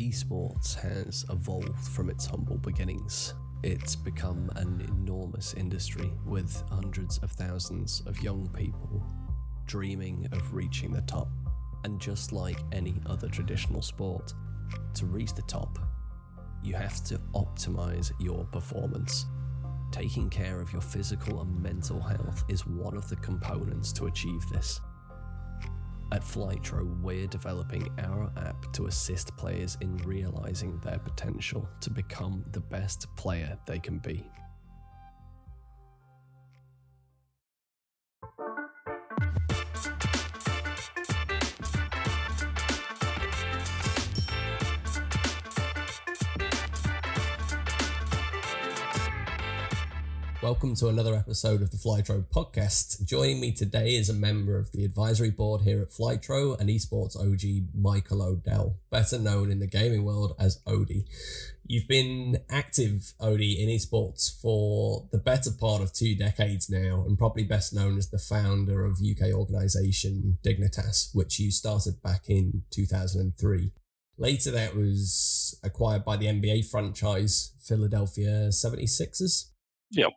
Esports has evolved from its humble beginnings. It's become an enormous industry with hundreds of thousands of young people dreaming of reaching the top. And just like any other traditional sport, to reach the top, you have to optimize your performance. Taking care of your physical and mental health is one of the components to achieve this. At Flytro, we're developing our app to assist players in realizing their potential to become the best player they can be. Welcome to another episode of the Flytro podcast. Joining me today is a member of the advisory board here at Flytro and esports OG Michael Odell, better known in the gaming world as Odie. You've been active, Odie, in esports for the better part of two decades now, and probably best known as the founder of UK organisation Dignitas, which you started back in 2003. Later, that was acquired by the NBA franchise Philadelphia 76ers. Yep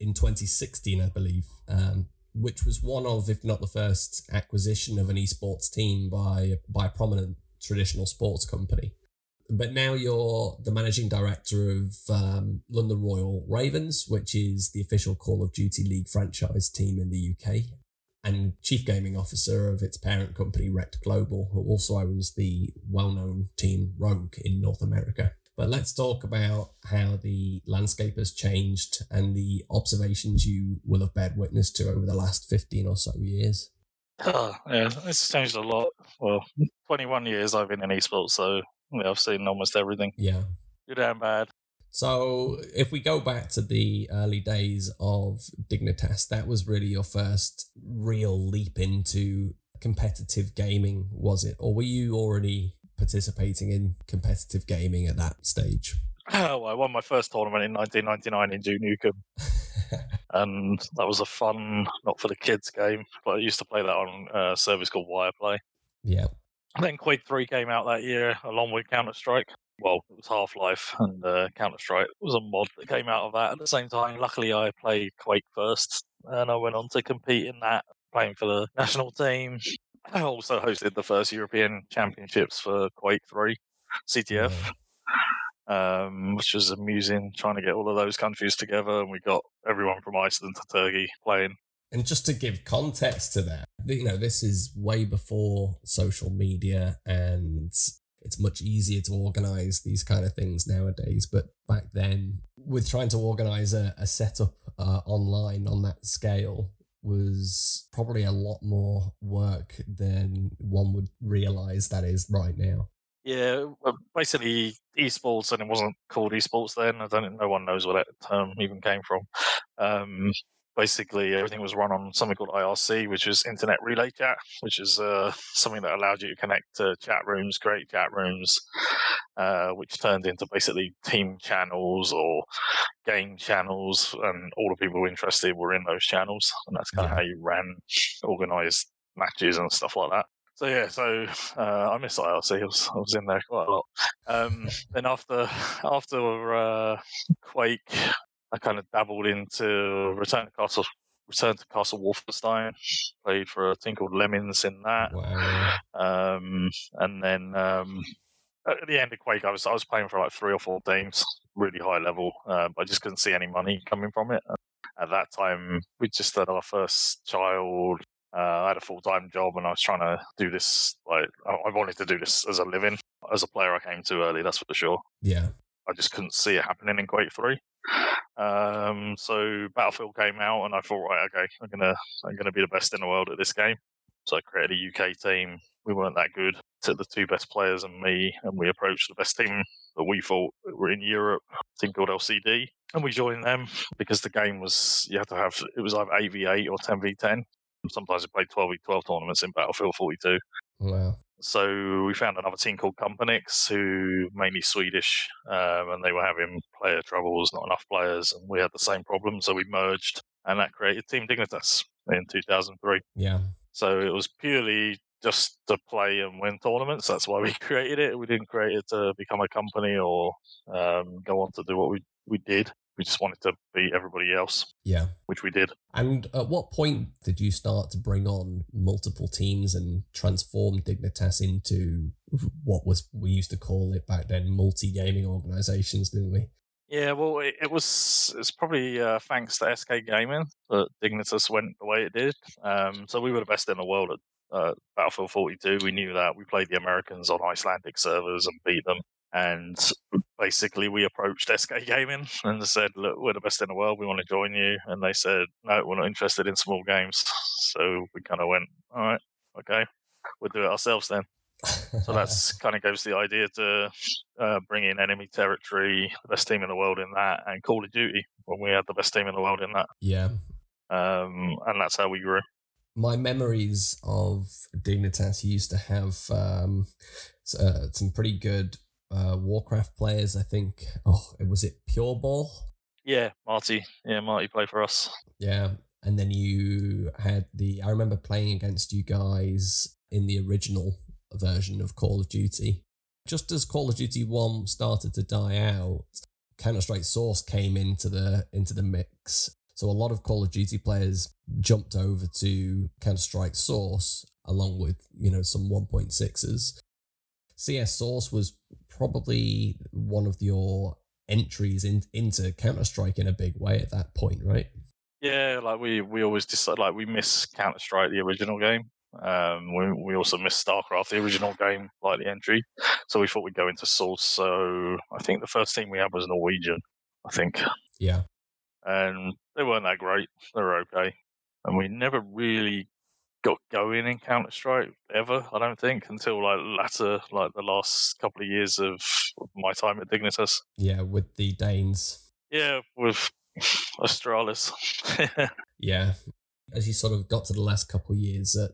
in 2016, I believe, um, which was one of, if not the first, acquisition of an esports team by by a prominent traditional sports company. But now you're the managing director of um, London Royal Ravens, which is the official Call of Duty League franchise team in the UK, and chief gaming officer of its parent company, Rekt Global, who also owns the well known team Rogue in North America. But let's talk about how the landscape has changed and the observations you will have bear witness to over the last 15 or so years. Oh, yeah, it's changed a lot. Well, 21 years I've been in esports, so yeah, I've seen almost everything. Yeah. Good and bad. So, if we go back to the early days of Dignitas, that was really your first real leap into competitive gaming, was it? Or were you already participating in competitive gaming at that stage? Oh, I won my first tournament in 1999 in Duke Nukem. and that was a fun, not for the kids game, but I used to play that on a service called Wireplay. Yeah. Then Quake 3 came out that year along with Counter Strike. Well, it was Half Life and uh, Counter Strike was a mod that came out of that at the same time. Luckily, I played Quake first and I went on to compete in that, playing for the national team. I also hosted the first European Championships for Quake 3 CTF, um, which was amusing trying to get all of those countries together. And we got everyone from Iceland to Turkey playing. And just to give context to that, you know, this is way before social media and it's much easier to organize these kind of things nowadays. But back then, with trying to organize a, a setup uh, online on that scale, was probably a lot more work than one would realize that is right now. Yeah, basically esports, and it wasn't called esports then. I don't. No one knows where that term even came from. Um, basically everything was run on something called IRC, which is Internet Relay Chat, which is uh, something that allowed you to connect to chat rooms, create chat rooms, uh, which turned into basically team channels or game channels, and all the people interested were in those channels, and that's kind yeah. of how you ran organized matches and stuff like that. So yeah, so uh, I miss IRC. I was, I was in there quite a lot. Um, then after after uh, Quake, I kind of dabbled into Return to Castle, Return to Castle Wolfenstein. Played for a team called Lemons in that. Wow. Um, and then um, at the end of Quake, I was I was playing for like three or four teams, really high level. Uh, I just couldn't see any money coming from it. At that time, we just had our first child. Uh, I had a full time job, and I was trying to do this. Like I wanted to do this as a living. As a player, I came too early. That's for sure. Yeah. I just couldn't see it happening in Quake Three. Um, so Battlefield came out, and I thought, right, okay, I'm gonna I'm gonna be the best in the world at this game. So I created a UK team. We weren't that good. Took the two best players and me, and we approached the best team that we thought were in Europe, a team called LCD, and we joined them because the game was you had to have it was either 8v8 or 10v10. Sometimes we played 12v12 tournaments in Battlefield 42. Wow. So we found another team called Componix, who mainly Swedish, um, and they were having player troubles, not enough players, and we had the same problem. So we merged, and that created Team Dignitas in 2003. Yeah. So it was purely just to play and win tournaments. That's why we created it. We didn't create it to become a company or um, go on to do what we, we did. We just wanted to beat everybody else. Yeah. Which we did. And at what point did you start to bring on multiple teams and transform Dignitas into what was we used to call it back then multi gaming organizations, didn't we? Yeah, well, it, it was it's probably uh, thanks to SK Gaming that Dignitas went the way it did. Um, so we were the best in the world at uh, Battlefield 42. We knew that. We played the Americans on Icelandic servers and beat them. And basically, we approached SK Gaming and said, "Look, we're the best in the world. We want to join you." And they said, "No, we're not interested in small games." So we kind of went, "All right, okay, we'll do it ourselves then." so that's kind of gives the idea to uh, bring in enemy territory, the best team in the world in that, and Call of Duty when we had the best team in the world in that. Yeah. Um, and that's how we grew. My memories of Dignitas used to have um, uh, some pretty good uh, Warcraft players. I think. Oh, was it Pure Ball? Yeah, Marty. Yeah, Marty played for us. Yeah, and then you had the. I remember playing against you guys in the original version of Call of Duty. Just as Call of Duty 1 started to die out, Counter-Strike Source came into the into the mix. So a lot of Call of Duty players jumped over to Counter-Strike Source along with, you know, some 1.6s. CS Source was probably one of your entries in, into Counter-Strike in a big way at that point, right? Yeah, like we we always decide like we miss Counter Strike the original game. Um, we, we also missed StarCraft, the original game, like the entry. So we thought we'd go into Source. So I think the first team we had was Norwegian, I think. Yeah. And they weren't that great. They were okay. And we never really got going in Counter Strike ever, I don't think, until like latter, like the last couple of years of my time at Dignitas. Yeah, with the Danes. Yeah, with Astralis. yeah, as you sort of got to the last couple of years at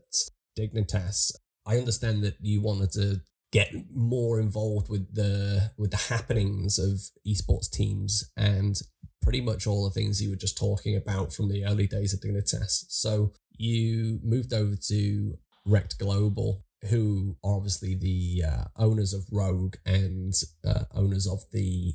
Dignitas, I understand that you wanted to get more involved with the with the happenings of esports teams and pretty much all the things you were just talking about from the early days of Dignitas. So you moved over to Rekt Global, who are obviously the uh, owners of Rogue and uh, owners of the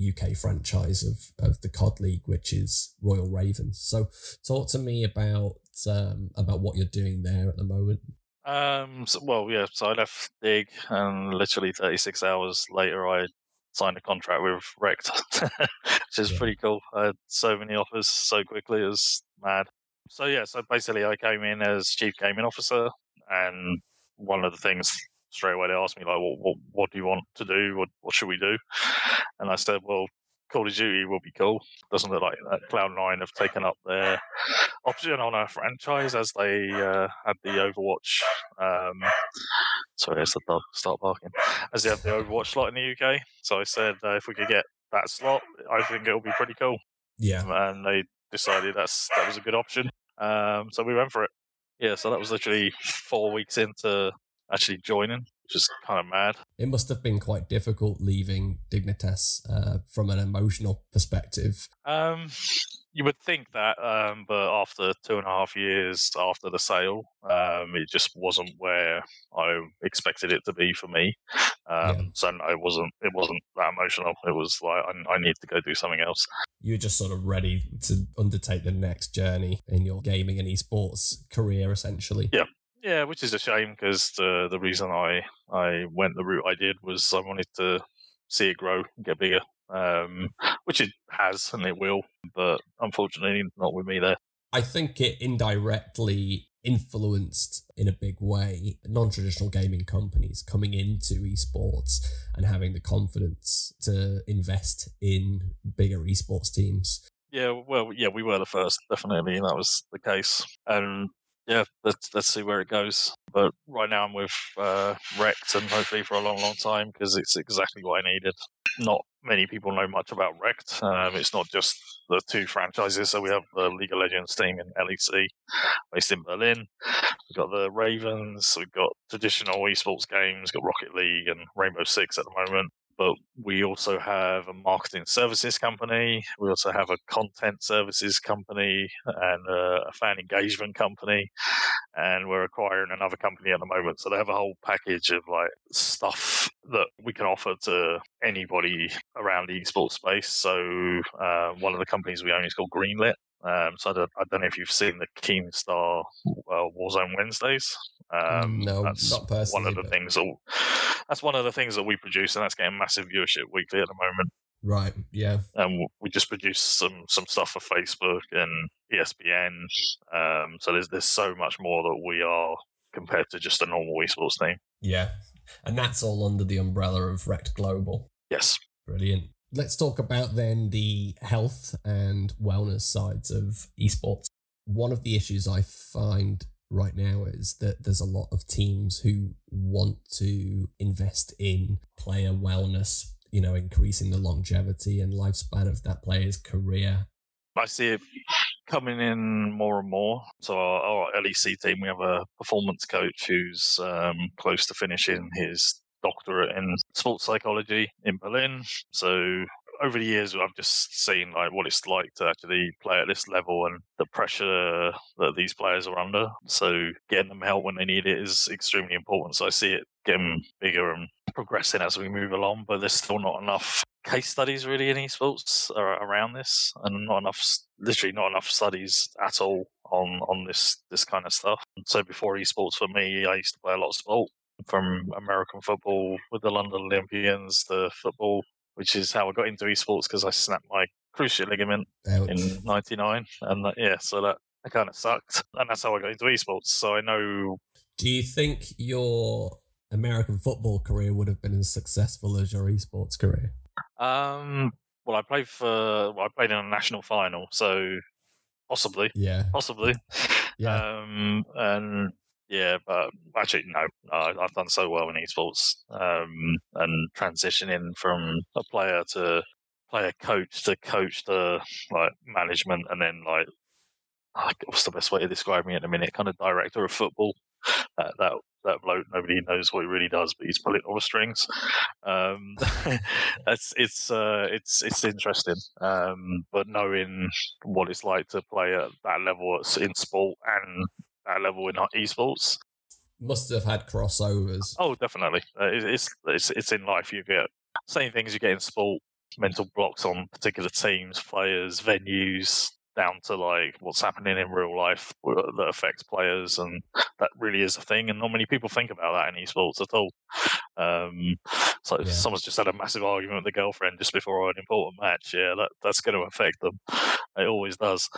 UK franchise of, of the COD League, which is Royal Ravens. So, talk to me about um, about what you're doing there at the moment. Um. So, well, yeah. So I left Dig, and literally 36 hours later, I signed a contract with Rekt, which is yeah. pretty cool. I had so many offers so quickly; it was mad. So yeah. So basically, I came in as chief gaming officer, and one of the things straight away they asked me like, "What, what, what do you want to do? What, what should we do?" And I said, "Well, Call of Duty will be cool. Doesn't look like Cloud9 have taken up their option on a franchise as they uh, had the Overwatch. Um, sorry, it's the dog. Start barking. As they have the Overwatch slot in the UK. So I said, uh, if we could get that slot, I think it'll be pretty cool. Yeah. And they decided that's that was a good option. Um, so we went for it. Yeah, so that was literally four weeks into actually joining, is kind of mad. It must have been quite difficult leaving Dignitas uh, from an emotional perspective. Um, you would think that, um, but after two and a half years after the sale, um, it just wasn't where I expected it to be for me. Um, yeah. So it wasn't. It wasn't that emotional. It was like I, I need to go do something else. You're just sort of ready to undertake the next journey in your gaming and esports career, essentially. Yeah, yeah, which is a shame because the the reason I I went the route I did was I wanted to see it grow, get bigger, um, which it has and it will, but unfortunately not with me there. I think it indirectly influenced in a big way non-traditional gaming companies coming into esports and having the confidence to invest in bigger esports teams. Yeah, well, yeah, we were the first, definitely, and that was the case. And yeah, let's let's see where it goes. But right now I'm with uh, and hopefully for a long, long time because it's exactly what I needed. Not many people know much about Rekt. Um, it's not just the two franchises. So we have the League of Legends team in LEC, based in Berlin. We've got the Ravens. We've got traditional esports games. We've got Rocket League and Rainbow Six at the moment. But we also have a marketing services company. We also have a content services company and a fan engagement company, and we're acquiring another company at the moment. So they have a whole package of like stuff that we can offer to anybody around the esports space. So uh, one of the companies we own is called Greenlit. Um, so I don't, I don't, know if you've seen the Keemstar uh, Warzone Wednesdays. Um, no, that's not personally. One of the but... things that that's one of the things that we produce, and that's getting massive viewership weekly at the moment. Right. Yeah. And we just produce some some stuff for Facebook and ESPN. Um, so there's there's so much more that we are compared to just a normal esports team. Yeah, and that's all under the umbrella of Rekt Global. Yes. Brilliant. Let's talk about then the health and wellness sides of esports. One of the issues I find right now is that there's a lot of teams who want to invest in player wellness, you know, increasing the longevity and lifespan of that player's career. I see it coming in more and more. So our, our LEC team, we have a performance coach who's um, close to finishing his doctorate in sports psychology in Berlin. So over the years, I've just seen like what it's like to actually play at this level and the pressure that these players are under. So getting them help when they need it is extremely important. So I see it getting bigger and progressing as we move along, but there's still not enough case studies really in esports around this, and not enough, literally not enough studies at all on on this this kind of stuff. So before esports for me, I used to play a lot of sport, from American football with the London Olympians, the football, which is how I got into esports because I snapped my cruciate ligament Ouch. in '99, and that, yeah, so that, that kind of sucked, and that's how I got into esports. So I know. Do you think your American football career would have been as successful as your esports career? Um. Well, I played for. Well, I played in a national final, so possibly. Yeah. Possibly. yeah. Um. And yeah, but actually, no, I've done so well in esports, um, and transitioning from a player to player coach to coach to like management, and then like what's the best way to describe me at the minute? Kind of director of football. Uh, that that bloke, nobody knows what he really does, but he's pulling all the strings. Um, it's it's uh, it's it's interesting, um, but knowing what it's like to play at that level in sport and that level in esports. Must have had crossovers. Oh, definitely. Uh, it's, it's it's in life. You get same things you get in sport. Mental blocks on particular teams, players, venues, down to like what's happening in real life that affects players, and that really is a thing. And not many people think about that in esports at all. Um, so yeah. someone's just had a massive argument with a girlfriend just before an important match. Yeah, that that's going to affect them. It always does.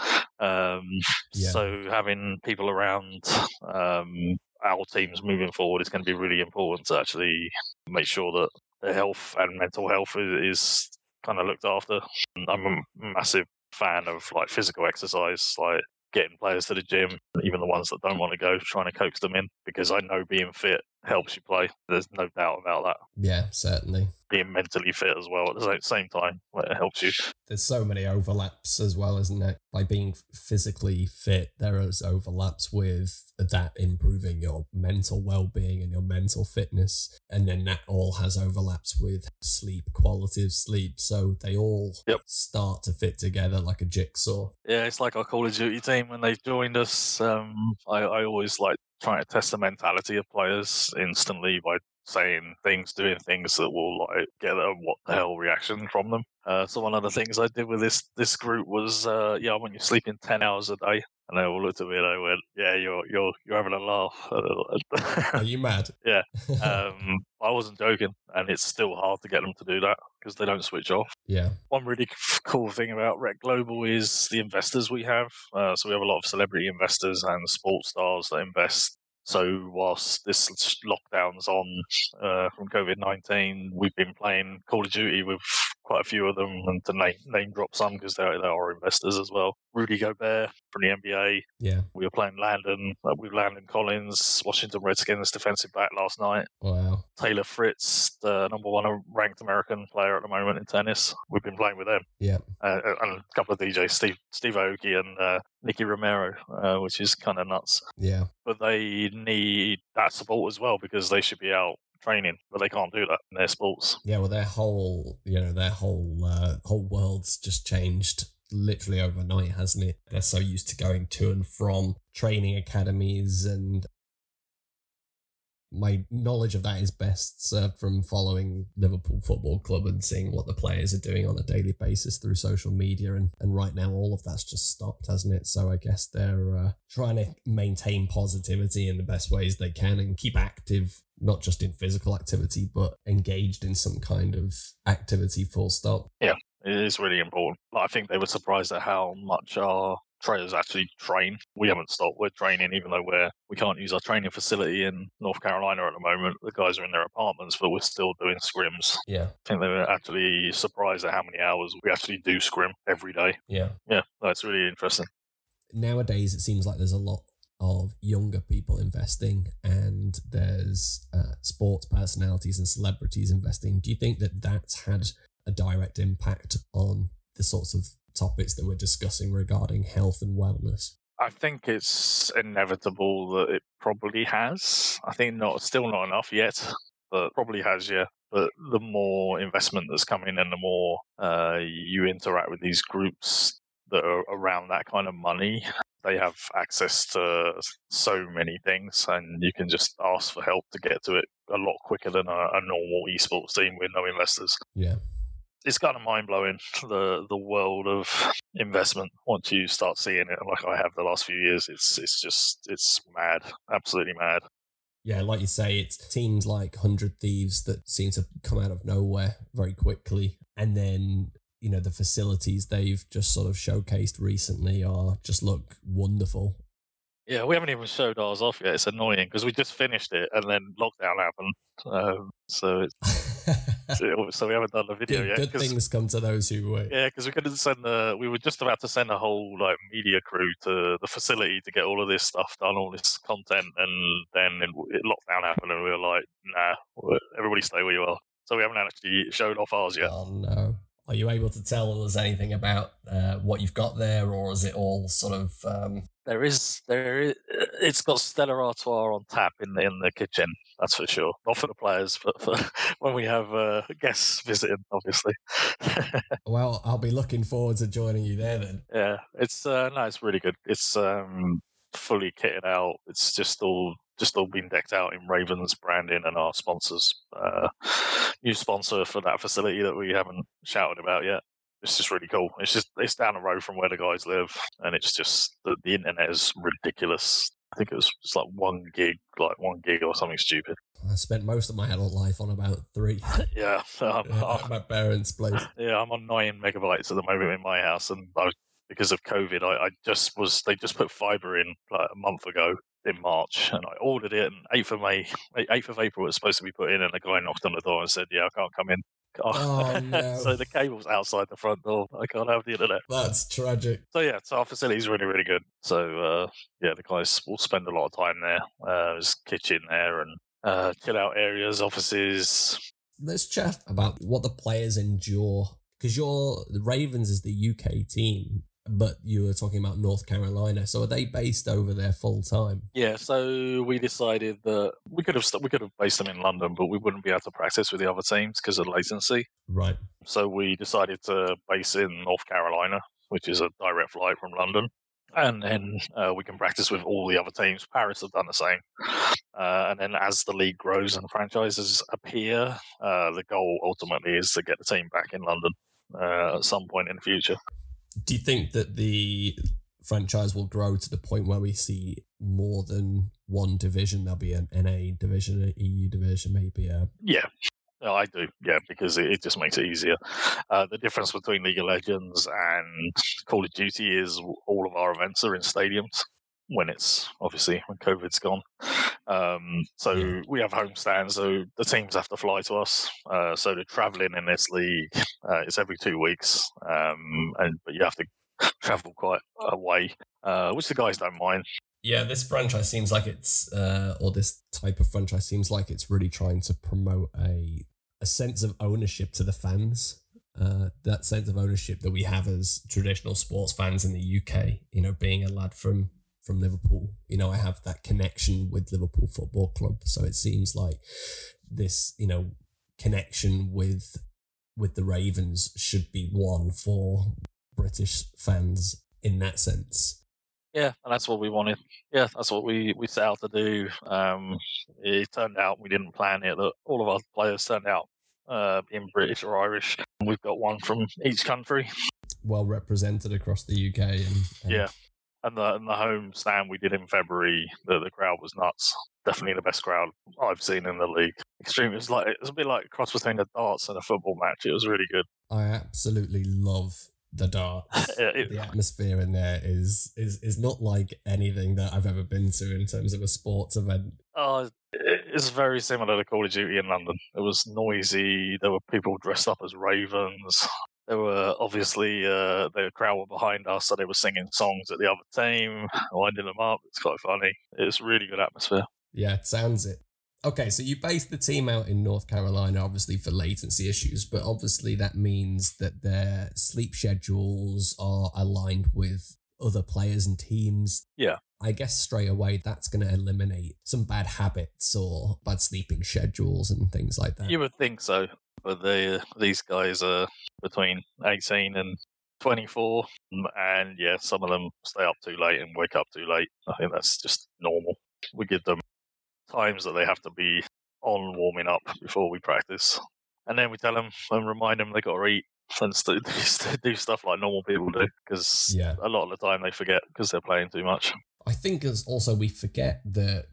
Um, yeah. So having people around um, our teams moving forward is going to be really important to actually make sure that their health and mental health is, is kind of looked after. I'm a massive fan of like physical exercise, like getting players to the gym, even the ones that don't want to go, trying to coax them in because I know being fit helps you play. There's no doubt about that. Yeah, certainly. Being mentally fit as well at the same time, it helps you. There's so many overlaps as well, isn't it? By being physically fit, there is overlaps with that improving your mental well-being and your mental fitness, and then that all has overlaps with sleep, quality of sleep. So they all yep. start to fit together like a jigsaw. Yeah, it's like our Call of Duty team when they joined us. Um, I, I always like trying to test the mentality of players instantly by saying things, doing things that will like get a what the hell reaction from them. Uh, so one of the things I did with this this group was, uh, yeah, I want you sleeping ten hours a day, and they all looked at me and I went, yeah, you're you're you're having a laugh. Are you mad? yeah, um, I wasn't joking, and it's still hard to get them to do that because they don't switch off. Yeah. One really cool thing about Rekt Global is the investors we have. Uh, so we have a lot of celebrity investors and sports stars that invest so whilst this lockdown's on uh, from COVID nineteen, we've been playing Call of Duty with quite a few of them, and to name, name drop some because they they are investors as well. Rudy Gobert from the NBA. Yeah, we were playing Landon uh, with Landon Collins, Washington Redskins defensive back last night. Wow. Taylor Fritz, the number one ranked American player at the moment in tennis. We've been playing with them. Yeah, uh, and a couple of DJs, Steve Steve Aoki and uh, Nicky Romero, uh, which is kind of nuts. Yeah, but they need that support as well because they should be out training, but they can't do that in their sports. Yeah, well, their whole, you know, their whole uh, whole world's just changed literally overnight, hasn't it? They're so used to going to and from training academies and my knowledge of that is best served from following Liverpool Football Club and seeing what the players are doing on a daily basis through social media. And, and right now, all of that's just stopped, hasn't it? So I guess they're uh, trying to maintain positivity in the best ways they can and keep active, not just in physical activity, but engaged in some kind of activity, full stop. Yeah. It is really important. I think they were surprised at how much our trainers actually train. We haven't stopped. We're training, even though we're we can't use our training facility in North Carolina at the moment. The guys are in their apartments, but we're still doing scrims. Yeah, I think they were actually surprised at how many hours we actually do scrim every day. Yeah, yeah, that's really interesting. Nowadays, it seems like there's a lot of younger people investing and there's uh, sports personalities and celebrities investing. Do you think that that's had a direct impact on the sorts of topics that we're discussing regarding health and wellness? I think it's inevitable that it probably has. I think not still not enough yet, but probably has, yeah. But the more investment that's coming and the more uh, you interact with these groups that are around that kind of money, they have access to so many things, and you can just ask for help to get to it a lot quicker than a, a normal esports team with no investors. Yeah it's kind of mind blowing the the world of investment once you start seeing it like I have the last few years. It's it's just it's mad, absolutely mad. Yeah, like you say, it's teams like Hundred Thieves that seem to come out of nowhere very quickly, and then you know the facilities they've just sort of showcased recently are just look wonderful. Yeah, we haven't even showed ours off yet. It's annoying because we just finished it and then lockdown happened. Um, so it's so we haven't done the video good, yet. Good things come to those who wait. Yeah, because we couldn't send the. We were just about to send a whole like media crew to the facility to get all of this stuff done, all this content, and then it, lockdown happened, and we were like, "Nah, everybody stay where you are." So we haven't actually showed off ours yet. Oh no. Are you able to tell us anything about uh, what you've got there, or is it all sort of? Um... There is, there is. It's got Stella Artois on tap in the in the kitchen. That's for sure. Not for the players, but for when we have uh, guests visiting, obviously. well, I'll be looking forward to joining you there then. Yeah, it's uh, no, it's really good. It's um, fully kitted out. It's just all just all been decked out in Ravens branding and our sponsors. Uh, new sponsor for that facility that we haven't shouted about yet. It's just really cool. It's just it's down the road from where the guys live, and it's just the, the internet is ridiculous. I think it was just like one gig, like one gig or something stupid. I spent most of my adult life on about three. yeah, um, my parents' place. Yeah, I'm on nine megabytes at the moment in my house, and I, because of COVID, I, I just was. They just put fiber in like a month ago, in March, and I ordered it. And eighth of May, eighth of April was supposed to be put in, and the guy knocked on the door and said, "Yeah, I can't come in." Oh, no. so the cable's outside the front door. I can't have the internet. That's tragic. So yeah, so our facility's really, really good. So uh, yeah, the guys will spend a lot of time there. Uh, there's kitchen there and uh, chill out areas, offices. Let's chat about what the players endure because your the Ravens is the UK team but you were talking about North Carolina. So are they based over there full time? Yeah. So we decided that we could have we could have based them in London, but we wouldn't be able to practice with the other teams because of latency. Right. So we decided to base in North Carolina, which is a direct flight from London. And then uh, we can practice with all the other teams. Paris have done the same. Uh, and then as the league grows and franchises appear, uh, the goal ultimately is to get the team back in London uh, at some point in the future do you think that the franchise will grow to the point where we see more than one division? There'll be an NA division, an EU division, maybe a yeah. No, I do, yeah, because it, it just makes it easier. Uh, the difference between League of Legends and Call of Duty is all of our events are in stadiums when it's obviously when COVID's gone. Um, so yeah. we have home stands, so the teams have to fly to us. Uh, so the travelling in this league uh, is every two weeks, um, and but you have to travel quite a way, uh, which the guys don't mind. Yeah, this franchise seems like it's, uh, or this type of franchise seems like it's really trying to promote a a sense of ownership to the fans. Uh, that sense of ownership that we have as traditional sports fans in the UK. You know, being a lad from from Liverpool. You know, I have that connection with Liverpool Football Club. So it seems like this, you know, connection with with the Ravens should be one for British fans in that sense. Yeah, and that's what we wanted. Yeah, that's what we, we set out to do. Um, it turned out we didn't plan it that all of our players turned out uh, being British or Irish. We've got one from each country. Well represented across the UK. And, and Yeah. And the, and the home stand we did in February, the, the crowd was nuts. Definitely the best crowd I've seen in the league. Extreme. It was like it was a bit like a cross between the darts and a football match. It was really good. I absolutely love the it- the atmosphere in there is is is not like anything that I've ever been to in terms of a sports event. Oh, it's very similar to Call of Duty in London. It was noisy. There were people dressed up as ravens. There were obviously uh, the crowd were behind us, so they were singing songs at the other team, winding them up. It's quite funny. It's really good atmosphere. Yeah, it sounds it. Okay, so you based the team out in North Carolina, obviously for latency issues, but obviously that means that their sleep schedules are aligned with other players and teams. Yeah. I guess straight away that's going to eliminate some bad habits or bad sleeping schedules and things like that. You would think so, but they, these guys are between 18 and 24, mm, and yeah, some of them stay up too late and wake up too late. I think that's just normal. We give them times that they have to be on warming up before we practice, and then we tell them and remind them they got to eat and st- do stuff like normal people do because Yeah. a lot of the time they forget because they're playing too much. I think as also we forget that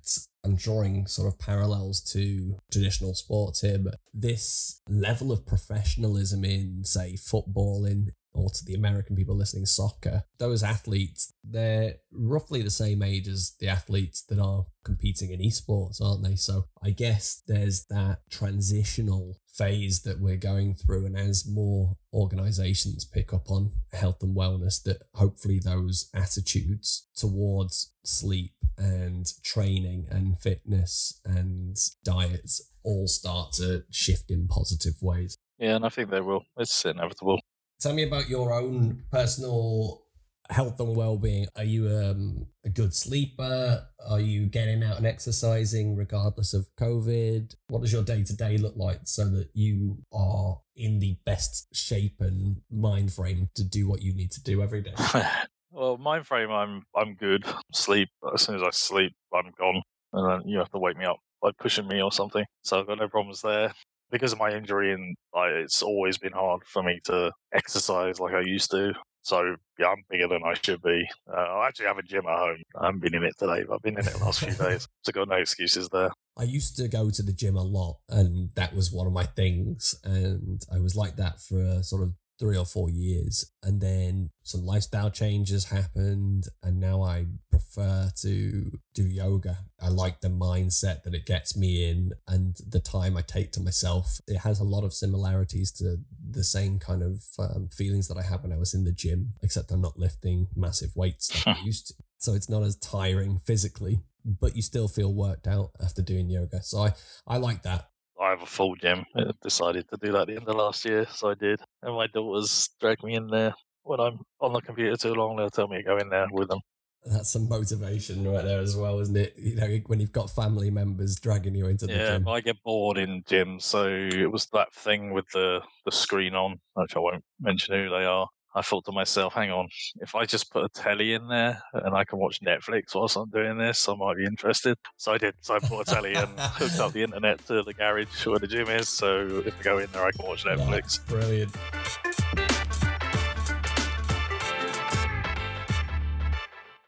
I'm drawing sort of parallels to traditional sports here, but this level of professionalism in, say, footballing or to the American people listening, soccer, those athletes, they're roughly the same age as the athletes that are competing in esports, aren't they? So I guess there's that transitional phase that we're going through. And as more organizations pick up on health and wellness, that hopefully those attitudes towards sleep and training and fitness and diets all start to shift in positive ways. Yeah, and I think they will. It's inevitable. Tell me about your own personal health and well-being. Are you um, a good sleeper? Are you getting out and exercising regardless of COVID? What does your day-to-day look like so that you are in the best shape and mind frame to do what you need to do every day? well, mind frame, I'm I'm good. Sleep as soon as I sleep, I'm gone, and then you have to wake me up by pushing me or something. So I've got no problems there. Because of my injury, and like, it's always been hard for me to exercise like I used to. So yeah, I'm bigger than I should be. Uh, I actually have a gym at home. I haven't been in it today, but I've been in it the last few days. So got no excuses there. I used to go to the gym a lot, and that was one of my things. And I was like that for a sort of three or four years. And then some lifestyle changes happened, and now I prefer to do yoga. I like the mindset that it gets me in, and the time I take to myself. It has a lot of similarities to the same kind of um, feelings that I had when I was in the gym, except I'm not lifting massive weights like I used to. So it's not as tiring physically but you still feel worked out after doing yoga. So I, I like that. I have a full gym. I decided to do that at the end of last year, so I did. And my daughters drag me in there when I'm on the computer too long. They'll tell me to go in there with them. That's some motivation right there as well, isn't it? You know, when you've got family members dragging you into the Yeah, gym. Yeah, I get bored in gym, so it was that thing with the the screen on, which I won't mention who they are. I thought to myself, hang on, if I just put a telly in there and I can watch Netflix whilst I'm doing this, I might be interested. So I did. So I put a telly and hooked up the internet to the garage where the gym is. So if I go in there, I can watch Netflix. That's brilliant.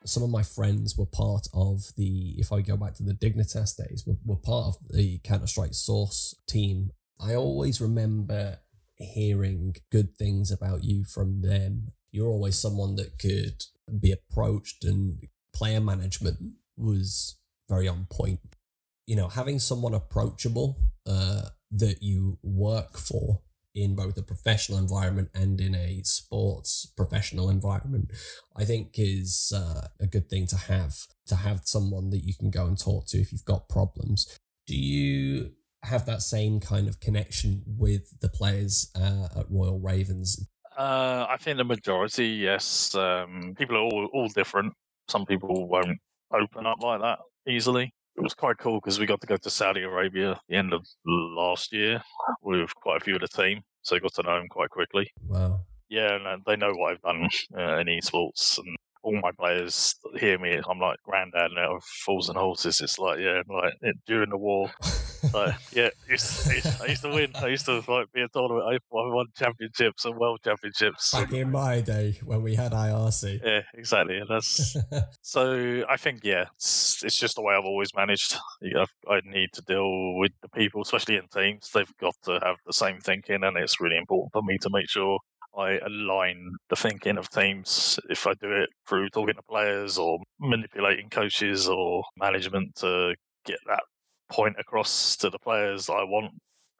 Some of my friends were part of the, if I go back to the Dignitas days, were, were part of the Counter Strike Source team. I always remember hearing good things about you from them. You're always someone that could be approached, and player management was very on point. You know, having someone approachable uh, that you work for in both a professional environment and in a sports professional environment, I think is uh, a good thing to have. To have someone that you can go and talk to if you've got problems. Do you have that same kind of connection with the players uh, at Royal Ravens? Uh, I think the majority, yes. Um, people are all, all different. Some people won't open up like that easily. it was quite cool because we got to go to Saudi Arabia at the end of last year with quite a few of the team, so got to know them quite quickly. Wow. Yeah, and uh, they know what I've done uh, in esports, and all my players hear me. I'm like granddad now of fools and horses. It's like yeah, like during the war. like, yeah, I used, I used to win. I used to like be a tournament. I won championships and world championships. Back in my day when we had IRC. Yeah, exactly. And that's so. I think yeah, it's, it's just the way I've always managed. I need to deal with the people, especially in teams. They've got to have the same thinking, and it's really important for me to make sure I align the thinking of teams if I do it through talking to players or manipulating coaches or management to get that point across to the players I want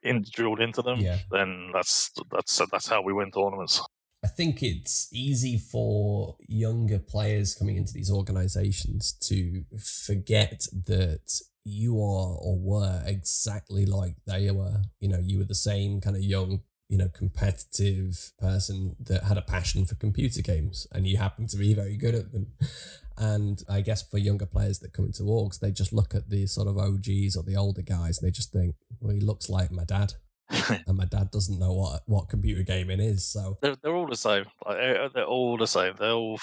in, drilled into them. Yeah. Then that's that's that's how we win tournaments. I think it's easy for younger players coming into these organizations to forget that you are or were exactly like they were. You know, you were the same kind of young you know, competitive person that had a passion for computer games and you happen to be very good at them. And I guess for younger players that come into orgs, they just look at the sort of OGs or the older guys and they just think, well, he looks like my dad. and my dad doesn't know what what computer gaming is. So they're, they're all the same. Like, they're all the same. They're all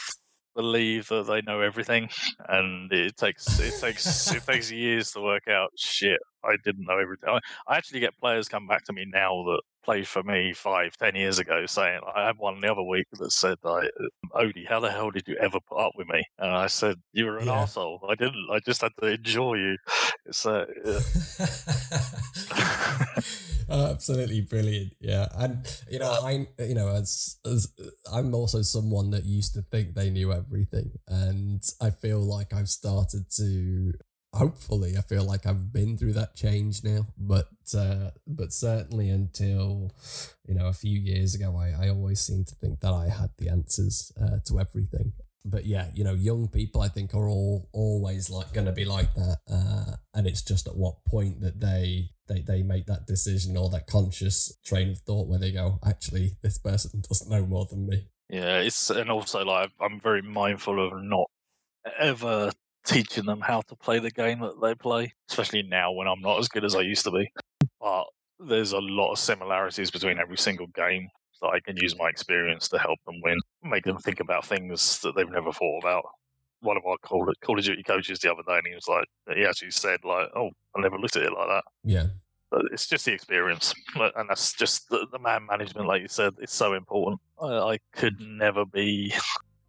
believe that they know everything, and it takes it takes it takes years to work out. Shit, I didn't know everything. I, I actually get players come back to me now that played for me five, ten years ago, saying I had one the other week that said, like, "Odie, how the hell did you ever put up with me?" And I said, "You were an yeah. asshole. I didn't. I just had to enjoy you." So, uh, oh, absolutely brilliant. Yeah, and you know, I you know, as as I'm also someone that used to think they knew everything, and I feel like I've started to hopefully i feel like i've been through that change now. But uh but certainly until you know a few years ago i, I always seemed to think that i had the answers uh, to everything but yeah you know young people i think are all always like going to be like that uh and it's just at what point that they they they make that decision or that conscious train of thought where they go actually this person doesn't know more than me yeah it's and also like i'm very mindful of not ever teaching them how to play the game that they play, especially now when I'm not as good as I used to be. But there's a lot of similarities between every single game that I can use my experience to help them win, make them think about things that they've never thought about. One of our Call of, Call of Duty coaches the other day, and he was like, he actually said, like, oh, I never looked at it like that. Yeah. But it's just the experience, and that's just the, the man management, like you said, it's so important. I, I could never be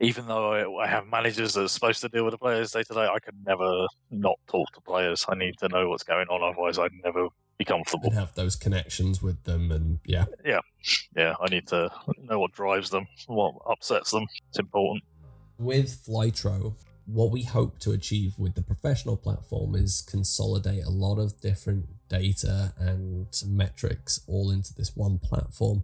even though I, I, have managers that are supposed to deal with the players day to day, I could never not talk to players. I need to know what's going on, otherwise, I'd never be comfortable. And have those connections with them, and yeah, yeah, yeah. I need to know what drives them, what upsets them. It's important. With Flytro, what we hope to achieve with the professional platform is consolidate a lot of different data and metrics all into this one platform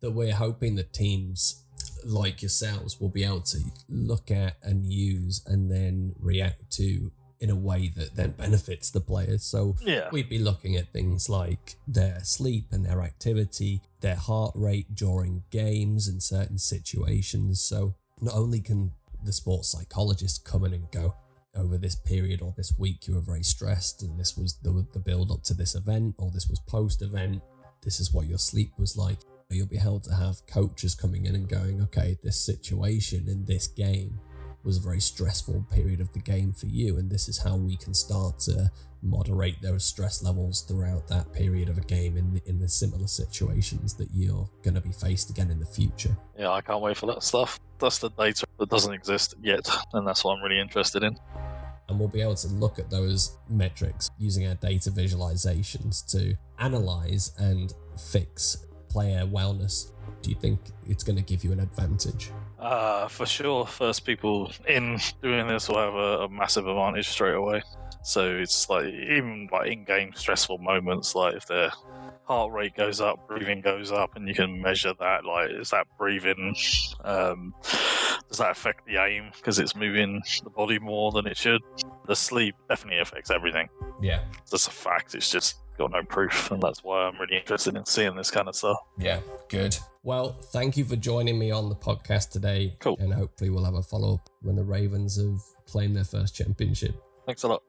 that we're hoping that teams like yourselves will be able to look at and use and then react to in a way that then benefits the players. So yeah. we'd be looking at things like their sleep and their activity, their heart rate during games in certain situations. So not only can the sports psychologist come in and go, over this period or this week you were very stressed and this was the, the build up to this event or this was post event this is what your sleep was like you'll be able to have coaches coming in and going, okay, this situation in this game was a very stressful period of the game for you, and this is how we can start to moderate those stress levels throughout that period of a game in the, in the similar situations that you're going to be faced again in the future. Yeah, I can't wait for that stuff. That's the data that doesn't exist yet, and that's what I'm really interested in. And we'll be able to look at those metrics using our data visualizations to analyze and fix player wellness, do you think it's going to give you an advantage? Uh, for sure. First people in doing this will have a, a massive advantage straight away. So it's like even like in-game stressful moments, like if their heart rate goes up, breathing goes up, and you can measure that. Like, is that breathing? Um, does that affect the aim because it's moving the body more than it should? The sleep definitely affects everything. Yeah, that's a fact. It's just got no proof, and that's why I'm really interested in seeing this kind of stuff. Yeah, good. Well, thank you for joining me on the podcast today. Cool. And hopefully we'll have a follow up when the Ravens have claimed their first championship. Thanks a lot.